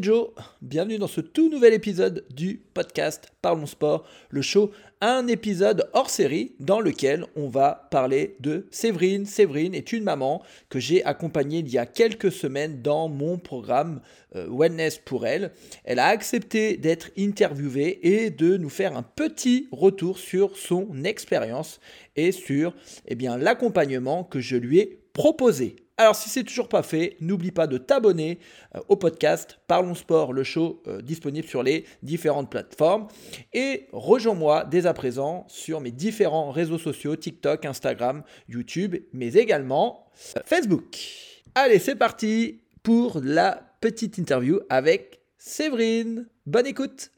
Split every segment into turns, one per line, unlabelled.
Joe. Bienvenue dans ce tout nouvel épisode du podcast Parlons Sport, le show, un épisode hors série dans lequel on va parler de Séverine. Séverine est une maman que j'ai accompagnée il y a quelques semaines dans mon programme euh, Wellness pour elle. Elle a accepté d'être interviewée et de nous faire un petit retour sur son expérience et sur eh l'accompagnement que je lui ai proposé. Alors si c'est toujours pas fait, n'oublie pas de t'abonner euh, au podcast Parlons Sport, le show euh, disponible sur les différentes plateformes. Et rejoins-moi dès à présent sur mes différents réseaux sociaux, TikTok, Instagram, YouTube, mais également euh, Facebook. Allez, c'est parti pour la petite interview avec Séverine. Bonne écoute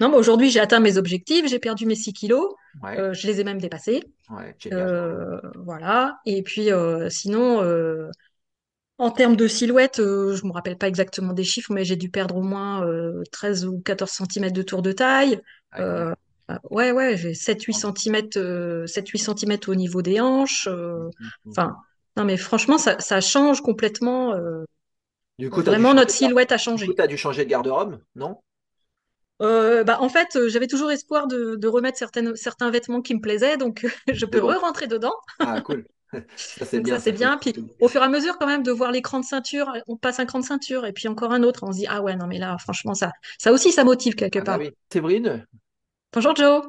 non, aujourd'hui, j'ai atteint mes objectifs, j'ai perdu mes 6 kilos, euh, je les ai même dépassés.
Ouais,
euh, voilà. Et puis, euh, sinon, en termes de silhouette, je ne me rappelle pas exactement des chiffres, mais j'ai dû perdre au moins 13 ou 14 cm de tour de taille. ouais, ouais, j'ai 7-8 cm, 7-8 cm au niveau des hanches. Mmh, mmh, mmh. Enfin, non, mais franchement, ça, ça change complètement.
Du coup,
vraiment, notre silhouette a changé.
Du coup, tu as dû changer de garde-robe, non?
Euh, bah, en fait, euh, j'avais toujours espoir de, remettre certaines, certains vêtements qui me plaisaient, donc je peux re-rentrer dedans.
Ah, cool.
Ça, c'est bien. Ça, c'est bien. Puis, au fur et à mesure, quand même, de voir l'écran de ceinture, on passe un cran de ceinture et puis encore un autre, on se dit, ah ouais, non, mais là, franchement, ça, ça aussi, ça motive quelque ah, bah part. oui.
Séverine
Bonjour, Joe.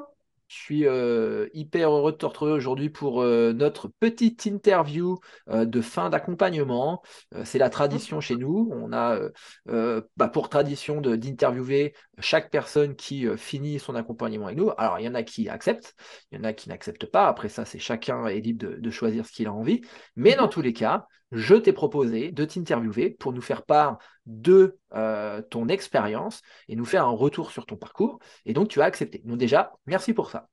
Je suis euh, hyper heureux de te retrouver aujourd'hui pour euh, notre petite interview euh, de fin d'accompagnement. c'est la tradition chez nous. On a bah, pour tradition d'interviewer chaque personne qui finit son accompagnement avec nous. Alors, il y en a qui acceptent, il y en a qui n'acceptent pas. Après ça, c'est chacun est libre de, de choisir ce qu'il a envie. Mais dans tous les cas, je t'ai proposé de t'interviewer pour nous faire part de euh, ton expérience et nous faire un retour sur ton parcours. Et donc, tu as accepté. Donc déjà, merci pour ça.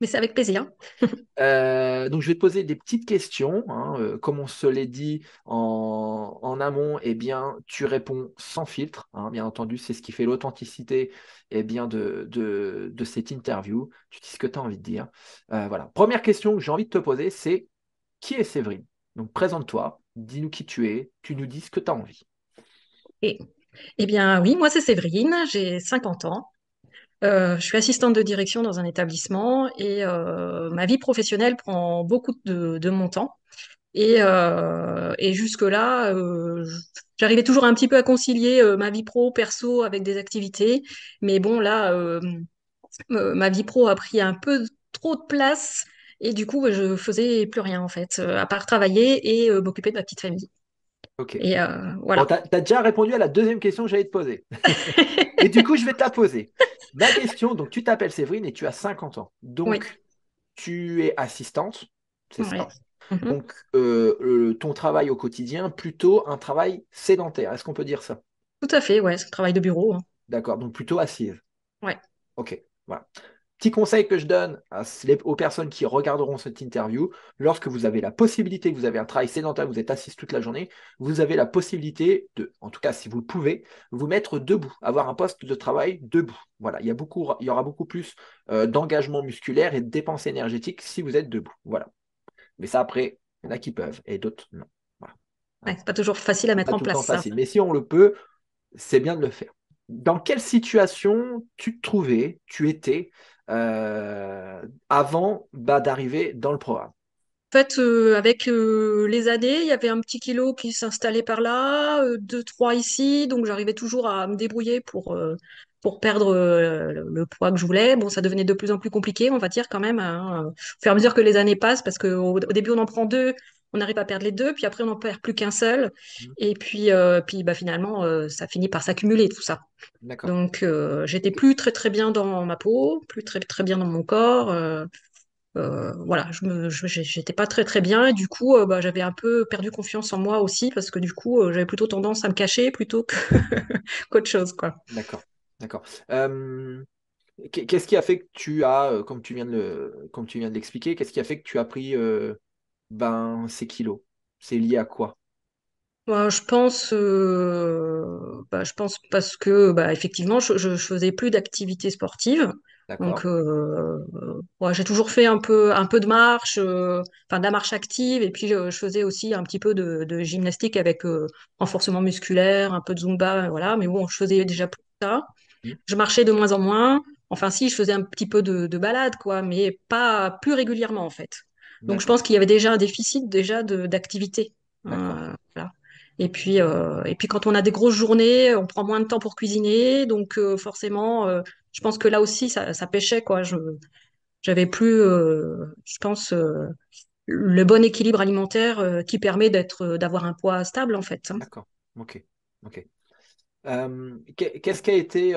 Mais c'est avec plaisir.
Euh, donc, je vais te poser des petites questions. Hein. Euh, comme on se l'est dit en, amont, eh bien, tu réponds sans filtre. Hein. Bien entendu, c'est ce qui fait l'authenticité eh bien, de, de, de, cette interview. Tu dis ce que tu as envie de dire. voilà. Première question que j'ai envie de te poser, c'est qui est Séverine? Donc présente-toi, dis-nous qui tu es, tu nous dis ce que tu as envie.
Eh bien oui, moi c'est Séverine, j'ai 50 ans. Euh, je suis assistante de direction dans un établissement et euh, ma vie professionnelle prend beaucoup de, mon temps. Et, euh, et jusque-là, j'arrivais toujours un petit peu à concilier ma vie pro, perso avec des activités. Mais bon, là, ma vie pro a pris un peu trop de place et du coup, je faisais plus rien en fait, euh, à part travailler et euh, m'occuper de ma petite famille.
Ok.
Et euh, voilà.
tu as, déjà répondu à la deuxième question que j'allais te poser. et du coup, je vais te la poser. Ma question, donc tu t'appelles Séverine et tu as 50 ans. Donc, tu es assistante, c'est ça mhm. Donc, ton travail au quotidien, plutôt un travail sédentaire. Est-ce qu'on peut dire ça?
Tout à fait, ouais, c'est un travail de bureau. Hein.
D'accord, donc plutôt assise.
Ouais.
Ok, voilà. Petit conseil que je donne aux personnes qui regarderont cette interview, lorsque vous avez la possibilité, vous avez un travail sédentaire, vous êtes assis toute la journée, vous avez la possibilité de, en tout cas si vous le pouvez, vous mettre debout, avoir un poste de travail debout. Voilà, il y, a beaucoup, il y aura beaucoup plus euh, d'engagement musculaire et de dépenses énergétiques si vous êtes debout. Voilà. Mais ça, après, il y en a qui peuvent et d'autres non. Voilà.
c'est pas toujours facile à mettre en place.
Facile. Mais si on le peut, c'est bien de le faire. Dans quelle situation tu te trouvais, tu étais avant bah, d'arriver dans le programme
En fait, euh, avec euh, les années, il y avait un petit kilo qui s'installait par là, deux, trois ici, donc j'arrivais toujours à me débrouiller pour, pour perdre le poids que je voulais. Bon, ça devenait de plus en plus compliqué, on va dire quand même, hein, au fur et à mesure que les années passent, parce qu'au au début on en prend deux, on arrive à perdre les deux, puis après on n'en perd plus qu'un seul, mmh. et puis, euh, puis bah, finalement euh, ça finit par s'accumuler tout ça. Donc euh, j'étais plus très très bien dans ma peau, plus très très bien dans mon corps. voilà, je me, j'étais pas très très bien et du coup bah, j'avais un peu perdu confiance en moi aussi parce que du coup j'avais plutôt tendance à me cacher plutôt qu'autre chose.
D'accord, d'accord. Qu'est-ce qui a fait que tu as, comme tu viens de le, comme tu viens de l'expliquer, qu'est-ce qui a fait que tu as pris ben, ces kilos C'est lié à quoi?
Bah, je pense, euh, bah, je pense parce que bah, effectivement, je, je, faisais plus d'activité sportive. Donc, euh, ouais, j'ai toujours fait un peu, un peu de marche, euh, enfin de la marche active, et puis je faisais aussi un petit peu de, de gymnastique avec renforcement musculaire, un peu de Zumba, voilà. Mais bon, je faisais déjà plus ça.
Hmm.
Je marchais de moins en moins. Enfin, si, je faisais un petit peu de, de balade, quoi, mais pas plus régulièrement, en fait. Donc, je pense qu'il y avait déjà un déficit déjà d'activité. Euh, voilà. Et puis, euh, et puis, quand on a des grosses journées, on prend moins de temps pour cuisiner, donc euh, forcément, euh, je pense que là aussi, ça, ça pêchait, quoi. Je, j'avais plus, je pense, le bon équilibre alimentaire qui permet d'être, d'avoir un poids stable, en fait. hein.
D'accord. Ok. Ok. Qu'est- qu'est-ce qui a été,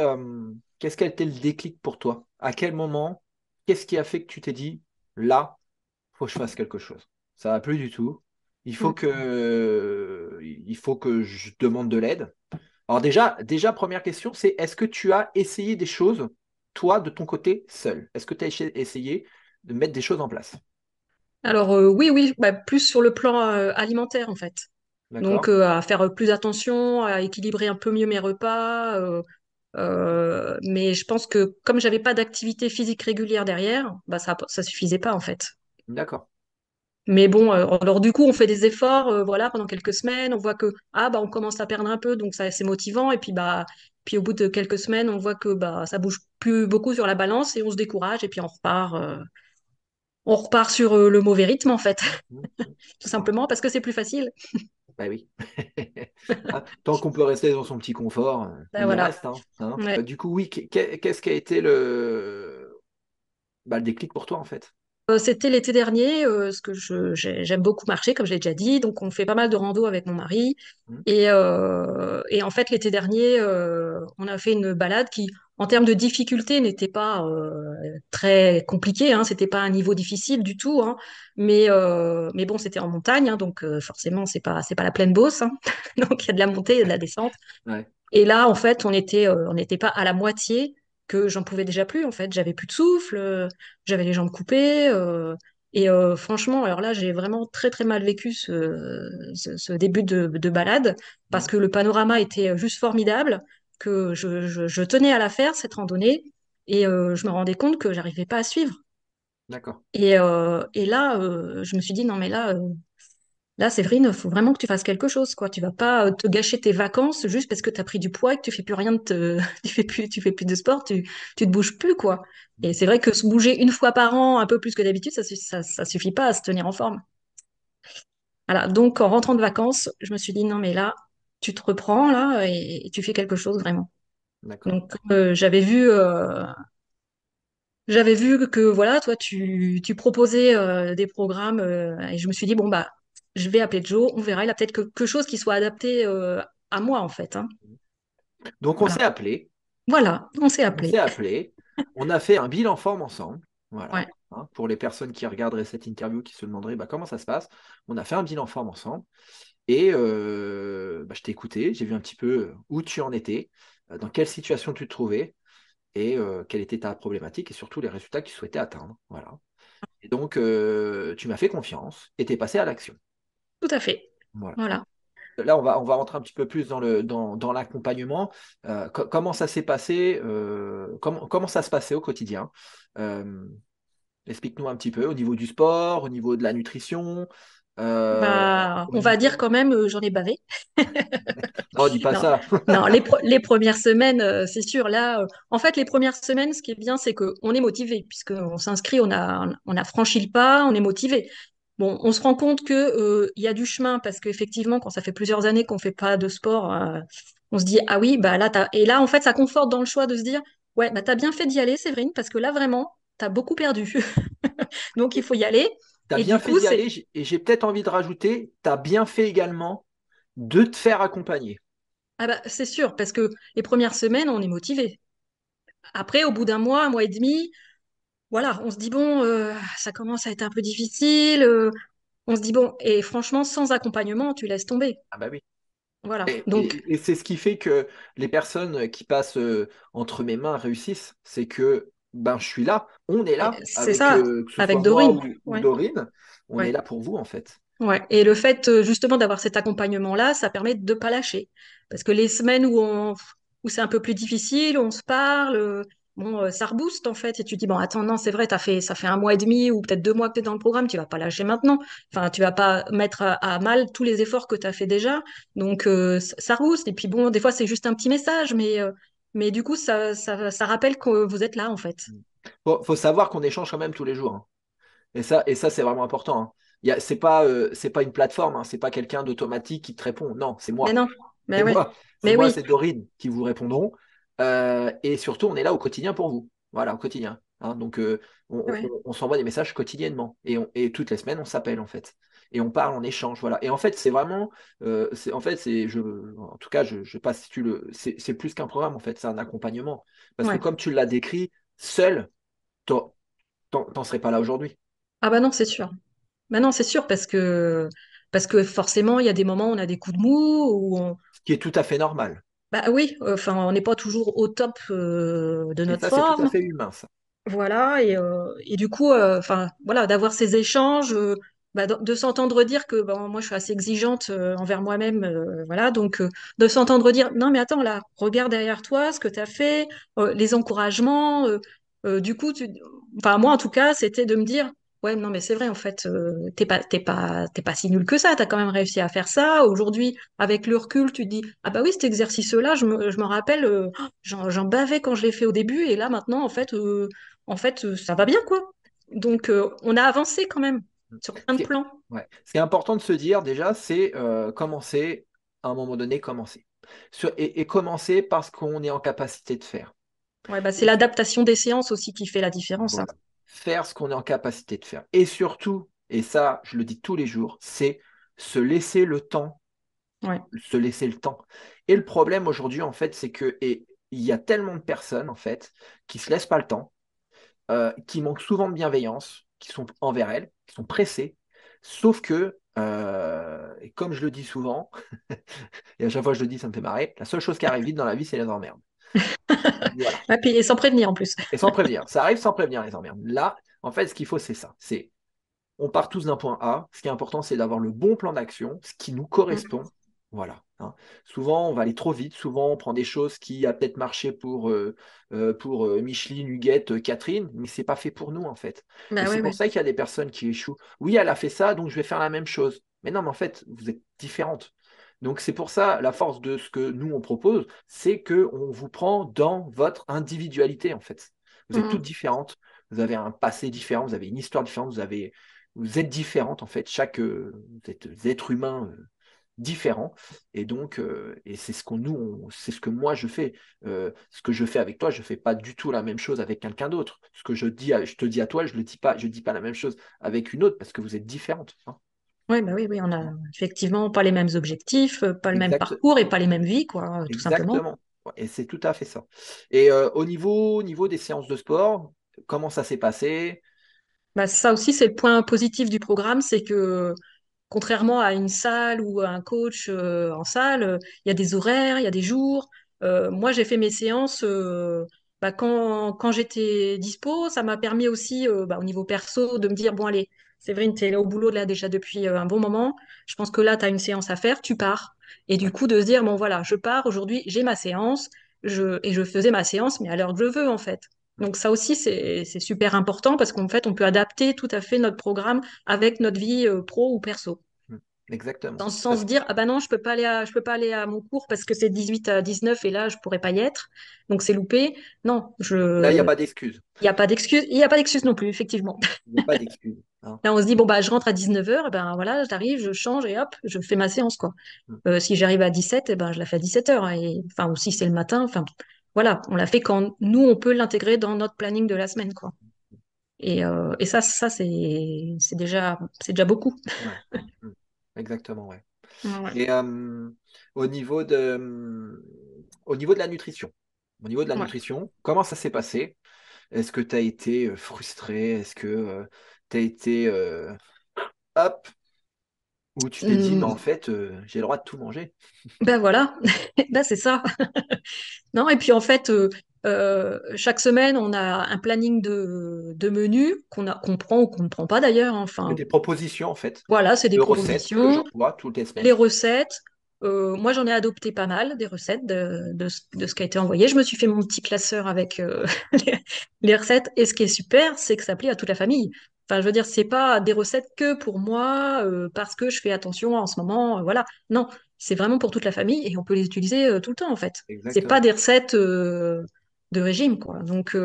qu'est-ce qui a été le déclic pour toi? À quel moment? Qu'est-ce qui a fait que tu t'es dit, là, faut que je fasse quelque chose. Ça va plus du tout. Il faut
Mm.
que, il faut que je demande de l'aide. Alors déjà, déjà, première question, c'est est-ce que tu as essayé des choses, toi, de ton côté, seul? Est-ce que tu as essayé de mettre des choses en place?
Alors, euh, oui, oui, bah, plus sur le plan euh, alimentaire, en fait. Donc, euh, à faire plus attention, à équilibrer un peu mieux mes repas. mais je pense que comme j'avais pas d'activité physique régulière derrière, bah ça, ça suffisait pas en fait.
D'accord.
Mais bon, euh, alors du coup, on fait des efforts, euh, voilà, pendant quelques semaines. On voit que ah bah on commence à perdre un peu, donc ça c'est motivant. Et puis bah puis au bout de quelques semaines, on voit que bah ça bouge plus beaucoup sur la balance et on se décourage et puis on repart, euh, on repart sur le mauvais rythme en fait, tout simplement parce que c'est plus facile.
Bah oui. Hein, Tant qu'on peut rester dans son petit confort,
Ben
on
voilà.
reste. hein, hein.
Ouais.
Euh, du coup, oui, qu'est- qu'est-ce qui a été le, bah, le déclic pour toi, en fait?
Euh, C'était l'été dernier, euh, parce que j'aime beaucoup marcher, comme je l'ai déjà dit, donc on fait pas mal de rando avec mon mari. Et, euh, et en fait, l'été dernier, euh, on a fait une balade qui, en termes de difficulté, n'était pas très compliquée, hein, c'était pas un niveau difficile du tout, hein, mais, mais bon, c'était en montagne, hein, donc forcément, c'est pas, c'est pas la pleine Beauce, hein. donc il y a de la montée, il y a de la descente.
Ouais.
Et là, en fait, on était, on n'était pas à la moitié que j'en pouvais déjà plus. En fait, j'avais plus de souffle, euh, j'avais les jambes coupées. euh, et euh, franchement, alors là, j'ai vraiment très très mal vécu ce, ce, ce début de, de balade parce que le panorama était juste formidable, que je, je, je tenais à la faire cette randonnée et je me rendais compte que j'arrivais pas à suivre.
D'accord.
Et, euh, et là, euh, je me suis dit non mais là, euh, Là, Séverine, il faut vraiment que tu fasses quelque chose, quoi. Tu vas pas euh, te gâcher tes vacances juste parce que tu as pris du poids et que tu fais plus rien de te... tu fais plus, tu fais plus de sport, tu, tu te bouges plus, quoi. Et c'est vrai que se bouger une fois par an, un peu plus que d'habitude, ça, ça, ça suffit pas à se tenir en forme. Voilà. Donc, en rentrant de vacances, je me suis dit, non, mais là, tu te reprends, là, et, et tu fais quelque chose vraiment. Donc, euh, j'avais vu, euh, j'avais vu que, voilà, toi, tu, tu proposais euh, des programmes, euh, et je me suis dit, bon, bah, je vais appeler Joe, on verra, il a peut-être quelque chose qui soit adapté euh, à moi, en fait. hein.
Donc, on
Voilà.
s'est appelé.
Voilà, on s'est
On s'est
appelé.
appelé. On a fait un bilan forme ensemble. Voilà.
Ouais.
Hein, pour les personnes qui regarderaient cette interview, qui se demanderaient bah, comment ça se passe, on a fait un bilan forme ensemble. Et euh, bah, je t'ai écouté, j'ai vu un petit peu où tu en étais, euh, dans quelle situation tu te trouvais et euh, quelle était ta problématique et surtout les résultats que tu souhaitais atteindre. Voilà. Et donc, euh, tu m'as fait confiance et tu es passé à l'action.
Tout à fait.
Voilà.
Voilà.
Là, on va, on va rentrer un petit peu plus dans le, dans, dans l'accompagnement. Euh, co- comment ça s'est passé euh, comment, comment ça se passait au quotidien? Euh, Explique-nous un petit peu au niveau du sport, au niveau de la nutrition,
Bah, on va dire quand même, j'en ai bavé.
Non, dis pas
Non,
ça.
non, les, pre- les premières semaines, c'est sûr. Là, en fait, les premières semaines, ce qui est bien, c'est qu'on est motivé, puisqu'on s'inscrit, on a, on a franchi le pas, on est motivé. Bon, on se rend compte que, euh, y a du chemin, parce qu'effectivement, quand ça fait plusieurs années qu'on fait pas de sport, euh, on se dit, ah oui, bah là, t'as... Et là, en fait, ça conforte dans le choix de se dire, ouais, bah t'as bien fait d'y aller, Séverine, parce que là, vraiment, t'as beaucoup perdu. Donc, il faut y aller.
Tu as
Et
bien fait
coup,
d'y
c'est
aller et j'ai peut-être envie de rajouter, tu as bien fait également de te faire accompagner.
ah bah, c'est sûr, parce que les premières semaines, on est motivé. Après, au bout d'un mois, un mois et demi, voilà, on se dit, bon, euh, ça commence à être un peu difficile. euh, on se dit, bon, et franchement, sans accompagnement, tu laisses tomber.
Ah bah oui.
Voilà.
Et,
Donc,
et- et c'est ce qui fait que les personnes qui passent euh, entre mes mains réussissent, c'est que ben je suis là, on est
eh,
là
c'est
avec
ça,
que ce soit
avec Dorine.
ou, Dorine, on est là pour vous en fait.
ouais. Et le fait, justement, d'avoir cet accompagnement-là, ça permet de ne pas lâcher. Parce que les semaines où on, où c'est un peu plus difficile, on se parle, bon, euh, ça rebooste en fait. Et tu dis, bon, attends, non, c'est vrai, as fait, ça fait un mois et demi ou peut-être deux mois que tu es dans le programme, tu vas pas lâcher maintenant. Enfin, tu vas pas mettre à, à mal tous les efforts que tu as fait déjà. Donc, euh, ça, rebooste. Et puis, bon, des fois, c'est juste un petit message, mais, euh, mais du coup, ça, ça, ça rappelle que vous êtes là en fait.
Faut, faut savoir qu'on échange quand même tous les jours. hein. Et ça, et ça c'est vraiment important. hein. Y a- c'est pas, euh, c'est pas une plateforme, hein, c'est pas quelqu'un d'automatique qui te répond. Non, c'est
Mais
moi.
non, mais
C'est
ouais,
moi, c'est
mais
moi,
oui,
c'est Dorine qui vous répondront. Euh, et surtout, on est là au quotidien pour vous. Voilà, au quotidien. hein. donc, euh, on, on-
ouais,
on s'envoie des messages quotidiennement. Et, on- et toutes les semaines, on s'appelle, en fait. Et on parle, on échange. Voilà. Et en fait, c'est vraiment. euh, en fait, c'est, je, en tout cas, je ne sais pas si tu le. C'est, plus qu'un programme, en fait. C'est un accompagnement. Parce que, comme tu l'as décrit, seul, t'en serais pas là aujourd'hui.
Ah bah non, c'est sûr. Bah non, c'est sûr parce que parce que forcément, il y a des moments où on a des coups de mou, où on,
Ce qui est tout à fait normal.
Bah oui, enfin, on n'est pas toujours au top euh, de
Et
notre
ça, c'est tout à
forme.
fait humain, ça.
Voilà, et, euh, et du coup, euh, enfin, voilà, d'avoir ces échanges, euh, bah, de, de s'entendre dire que moi, je suis assez exigeante euh, envers moi-même, euh, voilà, donc euh, de s'entendre dire, non, mais attends, là, regarde derrière toi ce que tu as fait, euh, les encouragements, euh, euh, du coup, tu... enfin, moi, en tout cas, c'était de me dire, ouais, non, mais c'est vrai, en fait, euh, t'es pas, t'es pas, t'es pas si nul que ça, t'as quand même réussi à faire ça. Aujourd'hui, avec le recul, tu te dis, ah bah oui, cet exercice-là, je me, je me rappelle, euh, j'en, j'en bavais quand je l'ai fait au début, et là, maintenant, en fait, euh, en fait, ça va bien, quoi. Donc, on a avancé quand même sur plein de plans.
ouais. Ce qui est important de se dire déjà, c'est commencer, à un moment donné, commencer. Sur- et, et commencer parce qu'on est en capacité de faire.
Ouais, bah, c'est l'adaptation des séances aussi qui fait la différence. hein.
Faire ce qu'on est en capacité de faire. Et surtout, et ça, je le dis tous les jours, c'est se laisser le temps,
Ouais.
se laisser le temps. Et le problème aujourd'hui, en fait, c'est que et il y a tellement de personnes, en fait, qui se laissent pas le temps euh, qui manquent souvent de bienveillance, qui sont envers elles, qui sont pressées. Sauf que, euh, et comme je le dis souvent, et à chaque fois que je le dis, ça me fait marrer, la seule chose qui arrive vite dans la vie, c'est les emmerdes. Voilà.
Et puis, sans prévenir en plus.
Et sans prévenir. Ça arrive sans prévenir les emmerdes. Là, en fait, ce qu'il faut, c'est ça. C'est on part tous d'un point A. Ce qui est important, c'est d'avoir le bon plan d'action, ce qui nous correspond. Voilà. hein. Souvent, on va aller trop vite. Souvent, on prend des choses qui a peut-être marché pour, euh, euh, pour euh, Micheline, Huguette, euh, Catherine, mais c'est pas fait pour nous, en fait.
Bah
c'est
ouais,
pour ça qu'il y a des personnes qui échouent. Oui, elle a fait ça, donc je vais faire la même chose. Mais non, mais en fait, vous êtes différentes. Donc, c'est pour ça, la force de ce que nous, on propose, c'est qu'on vous prend dans votre individualité, en fait. Vous êtes toutes
Mm.
différentes. Vous avez un passé différent, vous avez une histoire différente, vous avez vous êtes différentes en fait, chaque euh, vous êtes des êtres humains euh, différents et donc euh, et c'est ce qu'on nous on- c'est ce que moi je fais Euh, ce que je fais avec toi je fais pas du tout la même chose avec quelqu'un d'autre ce que je dis à- je te dis à toi je le dis pas je dis pas la même chose avec une autre parce que vous êtes différentes hein.
Ouais, bah oui, oui, on a effectivement pas les mêmes objectifs, euh, pas le même parcours et pas les mêmes vies, quoi, tout simplement.
exactement Ouais, et c'est tout à fait ça et euh, au niveau au niveau des séances de sport comment ça s'est passé?
Bah, ça aussi, c'est le point positif du programme, c'est que contrairement à une salle ou à un coach euh, en salle, euh, il y a des horaires, il y a des jours. Moi, j'ai fait mes séances bah, quand, quand j'étais dispo. Ça m'a permis aussi, bah, au niveau perso, de me dire, bon, allez, Séverine, tu es là au boulot là déjà depuis euh, un bon moment. Je pense que là, tu as une séance à faire, tu pars. Et du coup, de se dire, bon, voilà, je pars aujourd'hui, j'ai ma séance. Je, et je faisais ma séance, mais à l'heure que je veux, en fait. Donc ça aussi, c'est, super important parce qu'en fait, on peut adapter tout à fait notre programme avec notre vie euh, pro ou perso.
Mm. exactement
Sans, sans se dire, ah bah non, je peux pas aller à, je peux pas aller à mon cours parce que c'est 18 à 19 et là, je pourrais pas y être. Donc c'est loupé. Non,
là il n'y a
je,
pas d'excuse
il n'y a pas d'excuse. Il n'y a pas d'excuse non plus, effectivement.
il n'y a pas d'excuse hein.
Là, on se dit, bon, bah, je rentre à 19h, et ben voilà, j'arrive, je change et hop, je fais ma séance, quoi.
Mm.
Euh, si j'arrive à 17, et ben, je la fais à 17h. Et, enfin, ou si c'est le matin, enfin, voilà, on la fait quand nous, on peut l'intégrer dans notre planning de la semaine, quoi. Et, euh, et ça, ça, c'est, déjà, beaucoup.
Ouais. Mm. Exactement, ouais. Et euh, au niveau de, euh, au niveau de la nutrition, au niveau de la
Ouais.
nutrition, comment ça s'est passé? Est-ce que tu as été frustré? Est-ce que tu as été euh, hop, ou tu t'es dit, mais en
Hum,
fait, euh, j'ai le droit de tout manger?
Ben voilà, ben c'est ça. Non, et puis en fait, euh, chaque semaine, on a un planning de, de menus qu'on prend ou qu'on ne prend pas d'ailleurs. hein. Enfin,
Des propositions, en fait,
voilà, c'est des
de recettes que
propositions,
j'envoie toutes les
les
semaines.
recettes. Euh, moi, j'en ai adopté pas mal des recettes de, de, ce de ce qui a été envoyé. Je me suis fait mon petit classeur avec euh, les, les recettes. Et ce qui est super, c'est que ça plaît à toute la famille. Enfin, je veux dire, c'est pas des recettes que pour moi, euh, parce que je fais attention en ce moment. euh, voilà. Non, c'est vraiment pour toute la famille et on peut les utiliser euh, tout le temps, en fait. C'est pas des recettes de régime, quoi. Donc,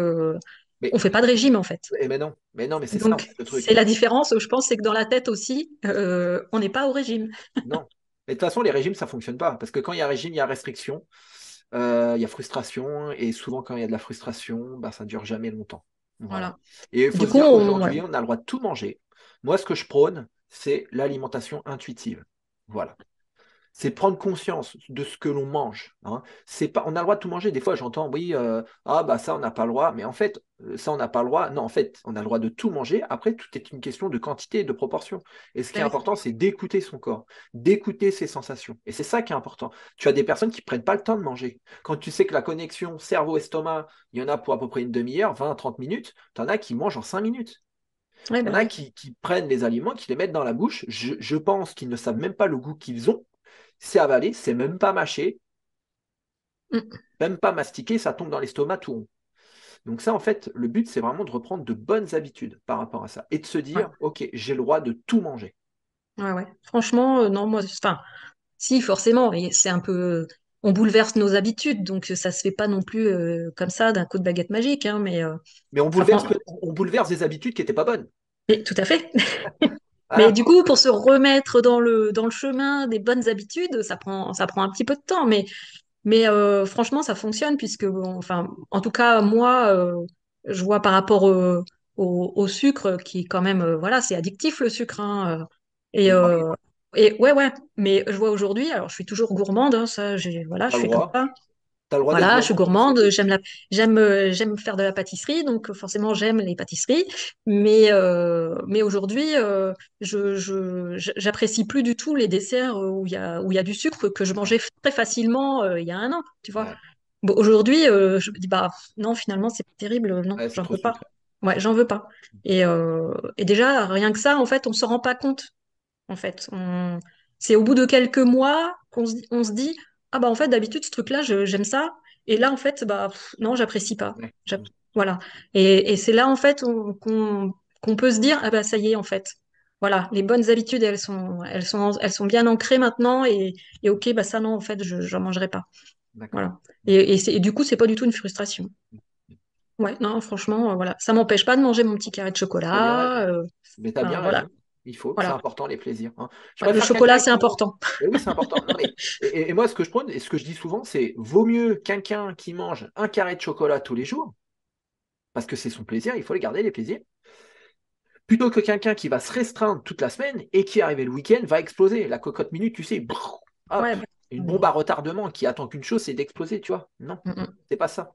Mais,
on fait pas de régime, en fait.
eh, mais non, mais non, mais c'est ça en
Donc,
fait le
c'est
truc.
la différence, je pense, c'est que dans la tête aussi, on n'est pas au régime.
Non. Mais de toute façon, les régimes, ça fonctionne pas. Parce que quand il y a régime, il y a restriction, il y a frustration. Et souvent, quand il y a de la frustration, bah, ça ne dure jamais longtemps. Voilà. Et il faut
Du
se
coup,
dire
on,
qu'aujourd'hui, on a le droit de tout manger. Moi, ce que je prône, c'est l'alimentation intuitive. Voilà. C'est prendre conscience de ce que l'on mange. hein. C'est pas, on a le droit de tout manger. Des fois, j'entends, oui, euh, ah bah ça, on n'a pas le droit. Mais en fait, euh, ça, on n'a pas le droit. Non, en fait, on a le droit de tout manger. Après, tout est une question de quantité et de proportion. Et ce qui est important, c'est d'écouter son corps, d'écouter ses sensations. Et c'est ça qui est important. Tu as des personnes qui prennent pas le temps de manger. Quand tu sais que la connexion cerveau-estomac, il y en a pour à peu près une demi-heure, 20 à 30 minutes, tu en as qui mangent en 5 minutes. Il y en
ben
a qui, qui prennent les aliments, qui les mettent dans la bouche. Je, je pense qu'ils ne savent même pas le goût qu'ils ont. C'est avalé, c'est même pas mâché,
Mm.
même pas mastiqué, ça tombe dans l'estomac tout rond. Donc ça, en fait, le but, c'est vraiment de reprendre de bonnes habitudes par rapport à ça et de se
Ouais,
dire, OK, j'ai le droit de tout manger.
ouais, ouais. Franchement, euh, non, moi, enfin, si, forcément, c'est un peu, on bouleverse nos habitudes, donc ça se fait pas non plus euh, comme ça d'un coup de baguette magique, hein, mais, euh,
Mais on bouleverse, on bouleverse des habitudes qui n'étaient pas bonnes.
mais tout à fait. Mais du coup, pour se remettre dans le, dans le chemin des bonnes habitudes, ça prend, ça prend un petit peu de temps, mais, mais euh, franchement, ça fonctionne puisque, bon, enfin, en tout cas, moi, euh, je vois par rapport au, au, au sucre qui, quand même, euh, voilà, c'est addictif le sucre, hein, et,
Et
euh, et ouais, ouais, mais je vois aujourd'hui, alors je suis toujours gourmande, hein, ça, j'ai, voilà, je suis comme
droit.
ça.
Tu as le droit d'être
Voilà, je suis gourmande, j'aime la, j'aime, j'aime faire de la pâtisserie, donc euh, forcément j'aime les pâtisseries. Mais, euh, mais aujourd'hui, euh, je, j'apprécie plus du tout les desserts où il y a, où il y a du sucre que je mangeais très facilement euh, il y a un an, tu vois.
ouais,
Bon, aujourd'hui, je me dis bah non, finalement c'est terrible, non,
ouais,
j'en veux pas.
sucré.
Ouais, j'en veux pas. Et, euh, et déjà rien que ça, en fait, on se rend pas compte. En fait, on... c'est au bout de quelques mois qu'on se, dit- on se dit, ah bah en fait d'habitude ce truc-là, j'aime ça, et là en fait bah pff, non, j'apprécie pas. Voilà. Et, et c'est là en fait on- qu'on peut se dire, ah bah ça y est en fait. Voilà, les bonnes habitudes elles sont elles sont elles sont bien ancrées maintenant et, et ok bah ça non en fait je j'en mangerai pas. Voilà. Et, et, du coup c'est pas du tout une frustration. Ouais, non franchement euh, voilà, ça m'empêche pas de manger mon petit carré de chocolat. euh,
Mais tu as bien
voilà.
Il faut, c'est important les plaisirs. hein.
Ouais, le chocolat c'est important.
Oui, c'est important. Non, mais, et, et moi, ce que je prône et ce que je dis souvent, c'est vaut mieux quelqu'un qui mange un carré de chocolat tous les jours, parce que c'est son plaisir, il faut les garder, les plaisirs, plutôt que quelqu'un qui va se restreindre toute la semaine et qui, arrivé le week-end, va exploser. La cocotte minute, tu sais, brrr, hop,
Ouais, bah,
une bombe à retardement qui attend qu'une chose, c'est d'exploser, tu vois. Non,
Mm, mm.
c'est pas ça.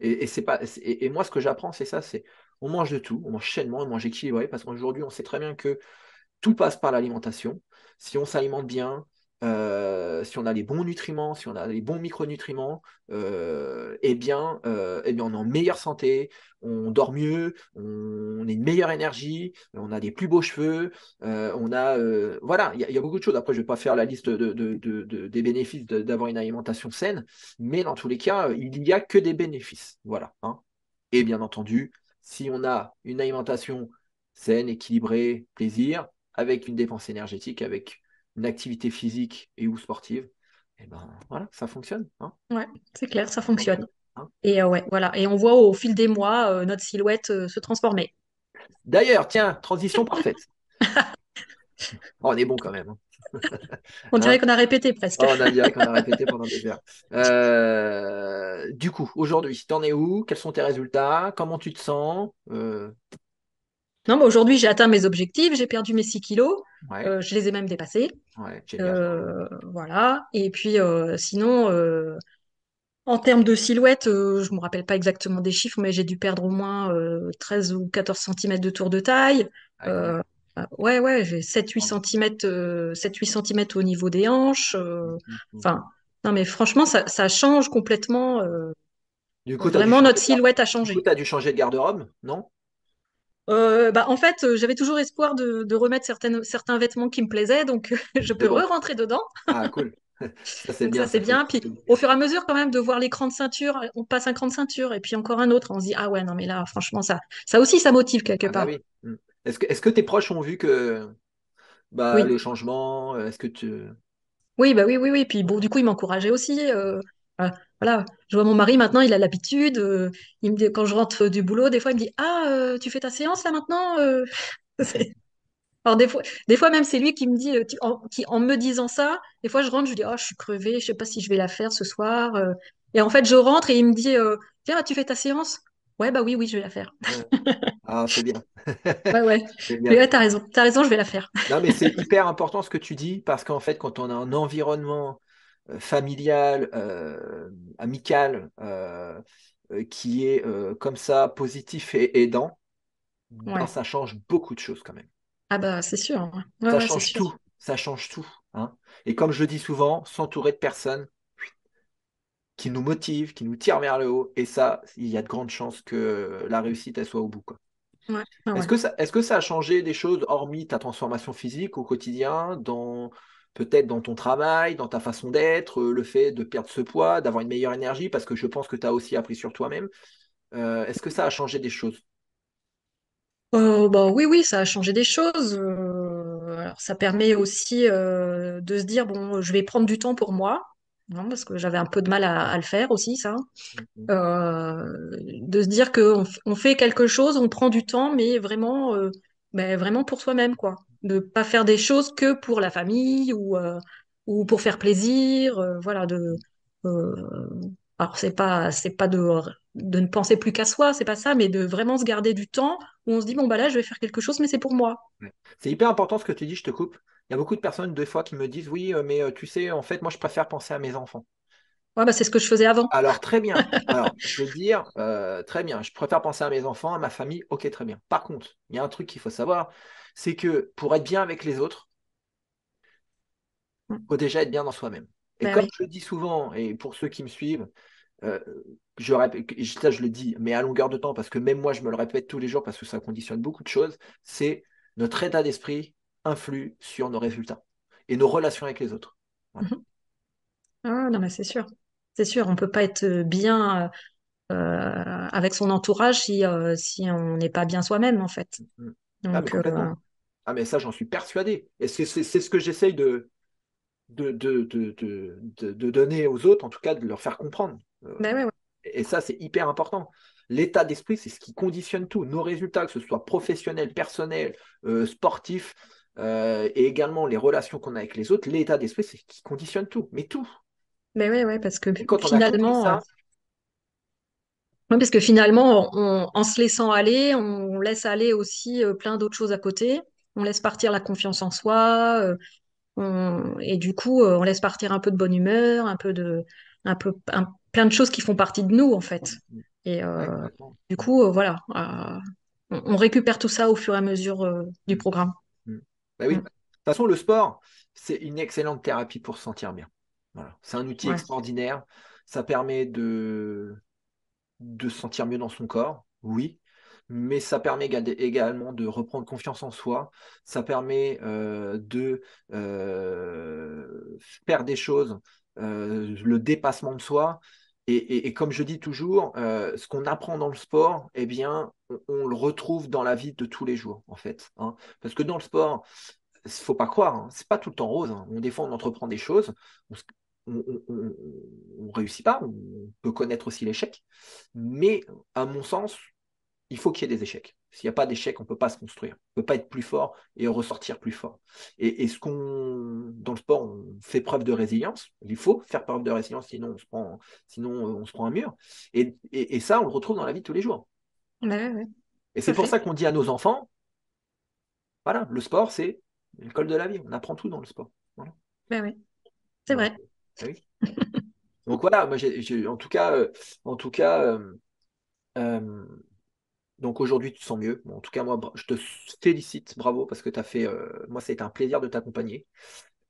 Et, c'est pas, et, et moi, ce que j'apprends, c'est ça, c'est on mange de tout, on mange sainement, on mange équilibré, parce qu'aujourd'hui, on sait très bien que tout passe par l'alimentation. Si on s'alimente bien, euh, si on a les bons nutriments, si on a les bons micronutriments, euh, eh bien, euh, eh bien, on est en meilleure santé, on dort mieux, on a une meilleure énergie, on a des plus beaux cheveux, on a, voilà, il y, a- beaucoup de choses. Après, je ne vais pas faire la liste de, de- de- de- des bénéfices d'avoir une alimentation saine, mais dans tous les cas, il n'y a que des bénéfices. Voilà. hein. Et bien entendu, si on a une alimentation saine, équilibrée, plaisir, avec une dépense énergétique, avec une activité physique et ou sportive, et ben voilà, ça fonctionne. hein.
Ouais, c'est clair, ça
fonctionne, hein.
Et euh, ouais, voilà. Et on voit au fil des mois euh, notre silhouette euh, se transformer.
D'ailleurs, tiens, transition parfaite. Oh, on est bon quand même. hein.
On
Hein
dirait qu'on a répété presque.
Oh, on a dirait qu'on a répété pendant des heures. Du coup, aujourd'hui, t'en es où? Quels sont tes résultats? Comment tu te sens?
Non, mais aujourd'hui, j'ai atteint mes objectifs, j'ai perdu mes 6 kilos,
ouais,
euh, je les ai même dépassés.
ouais.
Euh, voilà. Et puis, euh, sinon, en termes de silhouette, je me rappelle pas exactement des chiffres, mais j'ai dû perdre au moins euh, 13 ou 14 centimètres de tour de taille. Euh, ouais, ouais, j'ai 7-8
Bravo.
centimètres, euh, 7-8 centimètres au niveau des hanches. euh,
Mhm, mhm.
Enfin, non, mais franchement, ça, ça change complètement.
Du coup, tu as
vraiment, notre silhouette a
du coup,
changé.
t'as dû changer de garde-robe, non?
Euh, bah, en fait, euh, j'avais toujours espoir de, de remettre certaines, certains vêtements qui me plaisaient, donc je
C'est
peux
bon.
re-rentrer dedans.
Ah, cool. Ça, c'est bien,
ça, c'est bien. Puis au fur et à mesure, quand même, de voir l'écran de ceinture, on passe un cran de ceinture et puis encore un autre. On se dit, ah ouais, non, mais là, franchement, ça, ça aussi, ça motive quelque
Ah bah
part.
oui. Mm. Est-ce que, est-ce que tes proches ont vu que bah,
Oui,
le changement, euh, est-ce que tu...
oui, bah oui, oui, oui. Puis bon, du coup, il m'encourageait aussi. euh, euh, voilà, je vois mon mari maintenant, il a l'habitude. euh, il me dit, quand je rentre du boulot, des fois, il me dit, ah, euh, tu fais ta séance là maintenant? euh Alors des fois, des fois même c'est lui qui me dit, tu- en, qui, en me disant ça, des fois je rentre, je dis, oh, je suis crevée, je sais pas si je vais la faire ce soir. Et en fait, je rentre et il me dit, tiens, tu fais ta séance? Ouais, bah oui, oui, je vais la faire.
Ah, c'est bien.
Ouais, ouais. Mais ouais, t'as raison, t'as raison, je vais la faire.
Non, mais c'est hyper important ce que tu dis parce qu'en fait, quand on a un environnement familial, euh, amical, euh, euh, qui est euh, comme ça, positif et aidant, ben, ça change beaucoup de choses quand même.
Ah bah c'est sûr. hein. Ouais,
Ça
ouais,
change
sûr.
tout. Ça change tout. hein. Et comme je le dis souvent, s'entourer de personnes qui nous motivent, qui nous tirent vers le haut, et ça, il y a de grandes chances que la réussite, elle soit au bout, quoi.
Ouais, ouais,
Est-ce que ça, est-ce que ça a changé des choses, hormis ta transformation physique au quotidien, dans peut-être dans ton travail, dans ta façon d'être, euh, le fait de perdre ce poids, d'avoir une meilleure énergie, parce que je pense que tu as aussi appris sur toi-même. Euh, est-ce que ça a changé des choses?
Euh, bah oui, oui, ça a changé des choses. Euh, alors, ça permet aussi euh, de se dire, bon, je vais prendre du temps pour moi, hein, parce que j'avais un peu de mal à, à le faire aussi, ça. Euh, de se dire qu'on on fait quelque chose, on prend du temps, mais vraiment, euh, ben, vraiment pour soi-même, quoi. De pas faire des choses que pour la famille ou, euh, ou pour faire plaisir, euh, voilà. De, euh, alors c'est pas, c'est pas de, de ne penser plus qu'à soi, c'est pas ça, mais de vraiment se garder du temps où on se dit bon bah là je vais faire quelque chose, mais c'est pour moi.
C'est hyper important ce que tu dis, je te coupe. Il y a beaucoup de personnes, des fois, qui me disent, oui, mais tu sais, en fait, moi, je préfère penser à mes enfants.
Ouais, bah c'est ce que je faisais avant.
Alors, très bien. Alors, je veux dire, euh, très bien, je préfère penser à mes enfants, à ma famille, ok, très bien. Par contre, il y a un truc qu'il faut savoir, c'est que pour être bien avec les autres, il faut déjà être bien dans soi-même. Et
Ben
comme
oui.
je le dis souvent, et pour ceux qui me suivent, euh, je répète, ça je le dis, mais à longueur de temps, parce que même moi je me le répète tous les jours, parce que ça conditionne beaucoup de choses, c'est notre état d'esprit influe sur nos résultats et nos relations avec les autres. Voilà.
Mhm. Ah, non mais c'est sûr. C'est sûr, on peut pas être bien euh, avec son entourage si, euh, si on n'est pas bien soi-même, en fait.
Mm. Ah, mais. Ah, mais ça, j'en suis persuadé. Et c'est ce que j'essaye de, de, de, de, de, donner aux autres, en tout cas, de leur faire comprendre. Euh,
ben.
Et ça, c'est hyper important. L'état d'esprit, c'est ce qui conditionne tout. Nos résultats, que ce soit professionnels, personnels, euh, sportifs, euh, et également les relations qu'on a avec les autres, l'état d'esprit, c'est ce qui conditionne tout. Mais tout.
Ben ouais, ouais, parce que
quand on a compris
finalement, euh,
ça,
ouais, parce que finalement, on- en se laissant aller, on laisse aller aussi plein d'autres choses à côté. On laisse partir la confiance en soi, euh, on- et du coup, euh, on laisse partir un peu de bonne humeur, un peu de, un peu, un- plein de choses qui font partie de nous, en fait. Et euh, du coup, voilà, on, on récupère tout ça au fur et à mesure du
Mm.
programme.
Mm. Bah oui. De toute façon, le sport, c'est une excellente thérapie pour se sentir bien. Voilà. C'est un outil
Ouais.
extraordinaire. Ça permet de, de se sentir mieux dans son corps, oui, mais ça permet éga- également de reprendre confiance en soi. Ça permet euh, de euh, faire des choses, euh, le dépassement de soi. Et, comme je dis toujours, ce qu'on apprend dans le sport, eh bien, on, le retrouve dans la vie de tous les jours, en fait. hein. Parce que dans le sport, il faut pas croire, hein, c'est pas tout le temps rose. hein. On, fois, on entreprend des choses, on, on réussit pas, on peut connaître aussi l'échec. Mais à mon sens, il faut qu'il y ait des échecs. S'il n'y a pas d'échecs, on ne peut pas se construire. On ne peut pas être plus fort et ressortir plus fort. Et, et ce qu'on, dans le sport, on fait preuve de résilience. Il faut faire preuve de résilience, sinon on se prend, sinon on se prend un mur. Et, et- et ça, on le retrouve dans la vie de tous les jours.
Ouais, ouais, ouais,
Et c'est pour ça qu'on dit à nos enfants, voilà, le sport, c'est l'école de la vie. On apprend tout dans le sport. Voilà.
Ouais, ouais, c'est vrai.
ah oui. Donc voilà, moi, j'ai, j'ai- en tout cas, euh, en tout cas, euh, euh, donc aujourd'hui, tu te sens mieux. Bon, en tout cas, moi, je te félicite, bravo, parce que tu as fait, euh, moi, ça a été un plaisir de t'accompagner.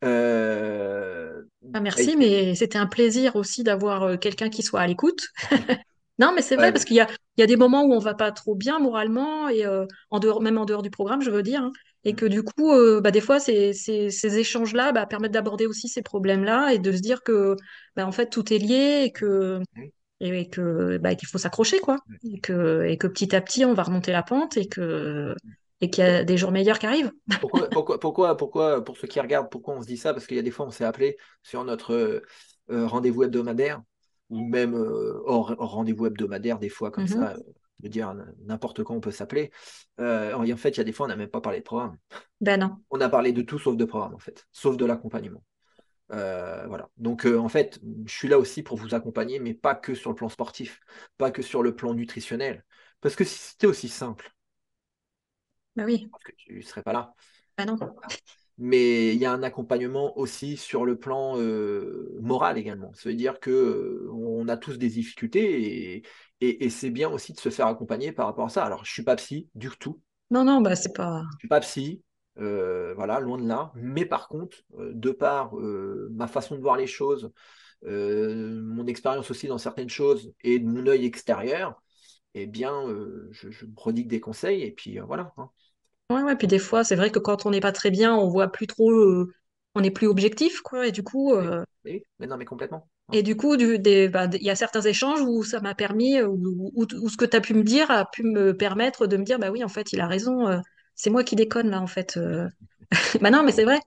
Euh,
Ah, merci, mais c'était un plaisir aussi d'avoir euh, quelqu'un qui soit à l'écoute. Non, mais c'est
ouais,
vrai, parce qu'il y a, il y a des moments où on va pas trop bien moralement, et euh, en dehors, même en dehors du programme, je veux dire. hein. Et
Mm.
que du coup, euh, bah, des fois, ces, ces, ces échanges-là bah, permettent d'aborder aussi ces problèmes-là et de se dire que bah, en fait, tout est lié et que,
Oui.
Et que, bah, qu'il faut s'accrocher, quoi. Et que, et que petit à petit, on va remonter la pente et que, et qu'il y a des jours meilleurs qui arrivent.
Pourquoi, pourquoi, pourquoi, pourquoi, pour ceux qui regardent, pourquoi on se dit ça? Parce qu'il y a des fois, on s'est appelé sur notre euh, euh, rendez-vous hebdomadaire, ou même euh, hors, hors rendez-vous hebdomadaire, des fois, comme
Mhm.
ça, de dire n'importe quand on peut s'appeler. Euh, en fait, il y a des fois, on n'a même pas parlé de programme.
Ben non.
On a parlé de tout sauf de programme, en fait, sauf de l'accompagnement. Euh, voilà. Donc, euh, en fait, je suis là aussi pour vous accompagner, mais pas que sur le plan sportif, pas que sur le plan nutritionnel. Parce que si c'était aussi simple,
Ben oui.
que tu ne serais pas là.
Ben non.
Mais il y a un accompagnement aussi sur le plan euh, moral également. Ça veut dire que on a tous des difficultés et, et- et c'est bien aussi de se faire accompagner par rapport à ça. Alors, je suis pas psy du tout.
Non, non, bah c'est pas.
Je suis pas psy. Euh, voilà, loin de là. Mais par contre, euh, de par euh, ma façon de voir les choses, mon expérience aussi dans certaines choses et de mon œil extérieur, eh bien, je, je prodigue des conseils et puis voilà. hein.
Ouais, ouais. Puis des fois, c'est vrai que quand on n'est pas très bien, on voit plus trop, on n'est plus objectif, quoi. Et du coup,
Oui,
euh,
oui, mais non, mais complètement. hein.
et du coup, bah, il y a certains échanges où ça m'a permis, où, où- où ce que tu as pu me dire a pu me permettre de me dire, bah oui, en fait, il a raison. C'est moi qui déconne là, en fait. euh. Bah non, mais c'est vrai.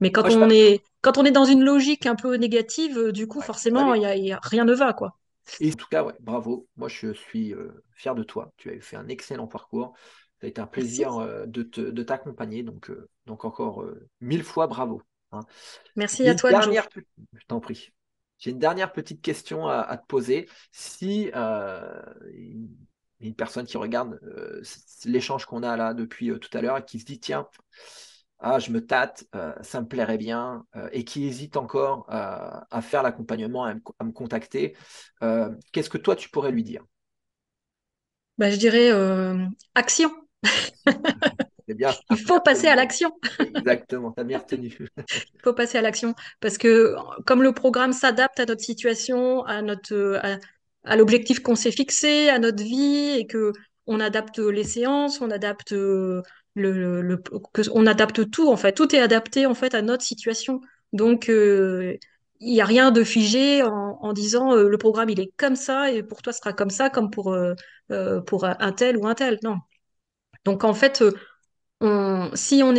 Mais quand
Moi,
on est, quand on est dans une logique un peu négative, euh, du coup,
Ouais.
Forcément, y a, y a- rien ne va, quoi.
Et en tout cas, ouais, bravo. Moi, je suis euh, fier de toi. Tu as fait un excellent parcours. Ça a été un plaisir euh, de t'accompagner. Donc, euh, donc encore mille fois bravo. hein.
Merci à toi,
dernière, je t'en prie. J'ai une dernière petite question à, à te poser. Si une, personne qui regarde euh, l'échange qu'on a là depuis euh, tout à l'heure et qui se dit, tiens, ah, je me tâte, euh, ça me plairait bien, et qui hésite encore à faire l'accompagnement, à, me à me contacter, qu'est-ce que toi tu pourrais lui dire?
Bah, je dirais action.
Bien,
Il faut passer à l'action.
Exactement, t'as bien retenu.
Il faut passer à l'action parce que comme le programme s'adapte à notre situation, à notre à, à l'objectif qu'on s'est fixé, à notre vie et que on adapte les séances, on adapte euh, le, on adapte tout en fait, tout est adapté en fait à notre situation. Donc euh, il n'y a rien de figé en, disant euh, le programme il est comme ça et pour toi ce sera comme ça comme pour un tel ou un tel. Non. Donc en fait si on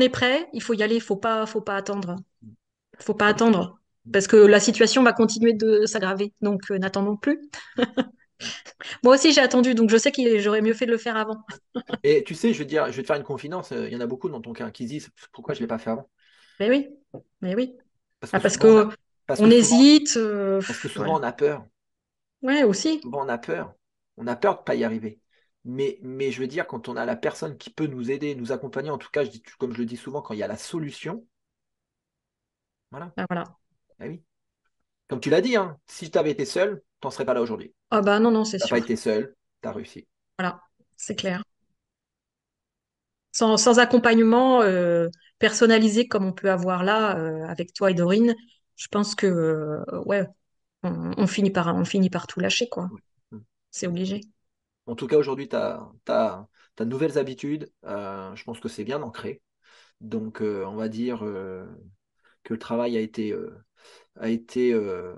est prêt, il faut y aller, faut pas, faut pas attendre. Faut pas attendre. Parce que la situation va continuer de s'aggraver. Donc, euh, n'attendons plus. Moi aussi, j'ai attendu, donc je sais que j'aurais mieux fait de le faire avant.
Et tu sais, je vais te dire, je vais te faire une confidence, euh, il y en a beaucoup dans ton cas qui se disent pourquoi je ne l'ai pas fait avant?
Mais oui, mais oui.
Parce
Ah,
que
parce
souvent on a,
que
parce
on
que souvent,
hésite. euh,
parce que
ouais.
souvent on a peur.
Ouais, aussi.
Souvent on a peur. On a peur de ne pas y arriver. Mais, mais je veux dire, quand on a la personne qui peut nous aider, nous accompagner, en tout cas, je dis, comme je le dis souvent, quand il y a la solution, voilà.
Ah, voilà.
Ah oui. Comme tu l'as dit, hein, si tu avais été seul, tu n'en serais pas là aujourd'hui.
Ah bah non, non, c'est
Tu n'as pas
sûr.
été seul, tu as réussi.
Voilà, c'est clair. Sans, sans accompagnement euh, personnalisé comme on peut avoir là euh, avec toi et Dorine, je pense que euh, ouais, on, on finit par on finit par tout lâcher quoi.
Mm.
C'est obligé.
En tout cas, aujourd'hui, tu as, de nouvelles habitudes. Je pense que c'est bien ancré. Donc, on va dire que le travail a été, a été euh,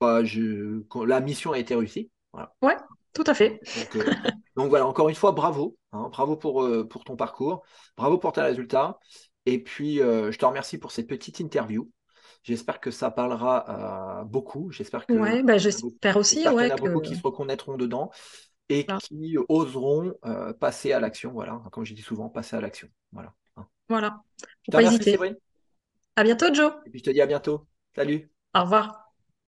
bah, je- la mission a été réussie. Voilà.
Ouais, tout à fait.
Donc, euh, donc voilà, encore une fois, bravo. hein, bravo pour, euh, pour ton parcours. Bravo pour tes résultats. Et puis, je te remercie pour cette petite interview. J'espère que ça parlera à beaucoup. J'espère que,
Ouais, bah j'espère aussi,
j'espère qu'il y en
ouais,
a
que
beaucoup qui se reconnaîtront dedans et qui oseront passer à l'action. Voilà, comme je dis souvent, passer à l'action. Voilà. hein.
Voilà.
Je
Faut pas hésiter.
Séverine.
À bientôt, Joe.
Et puis je te dis à bientôt. Salut.
Au revoir.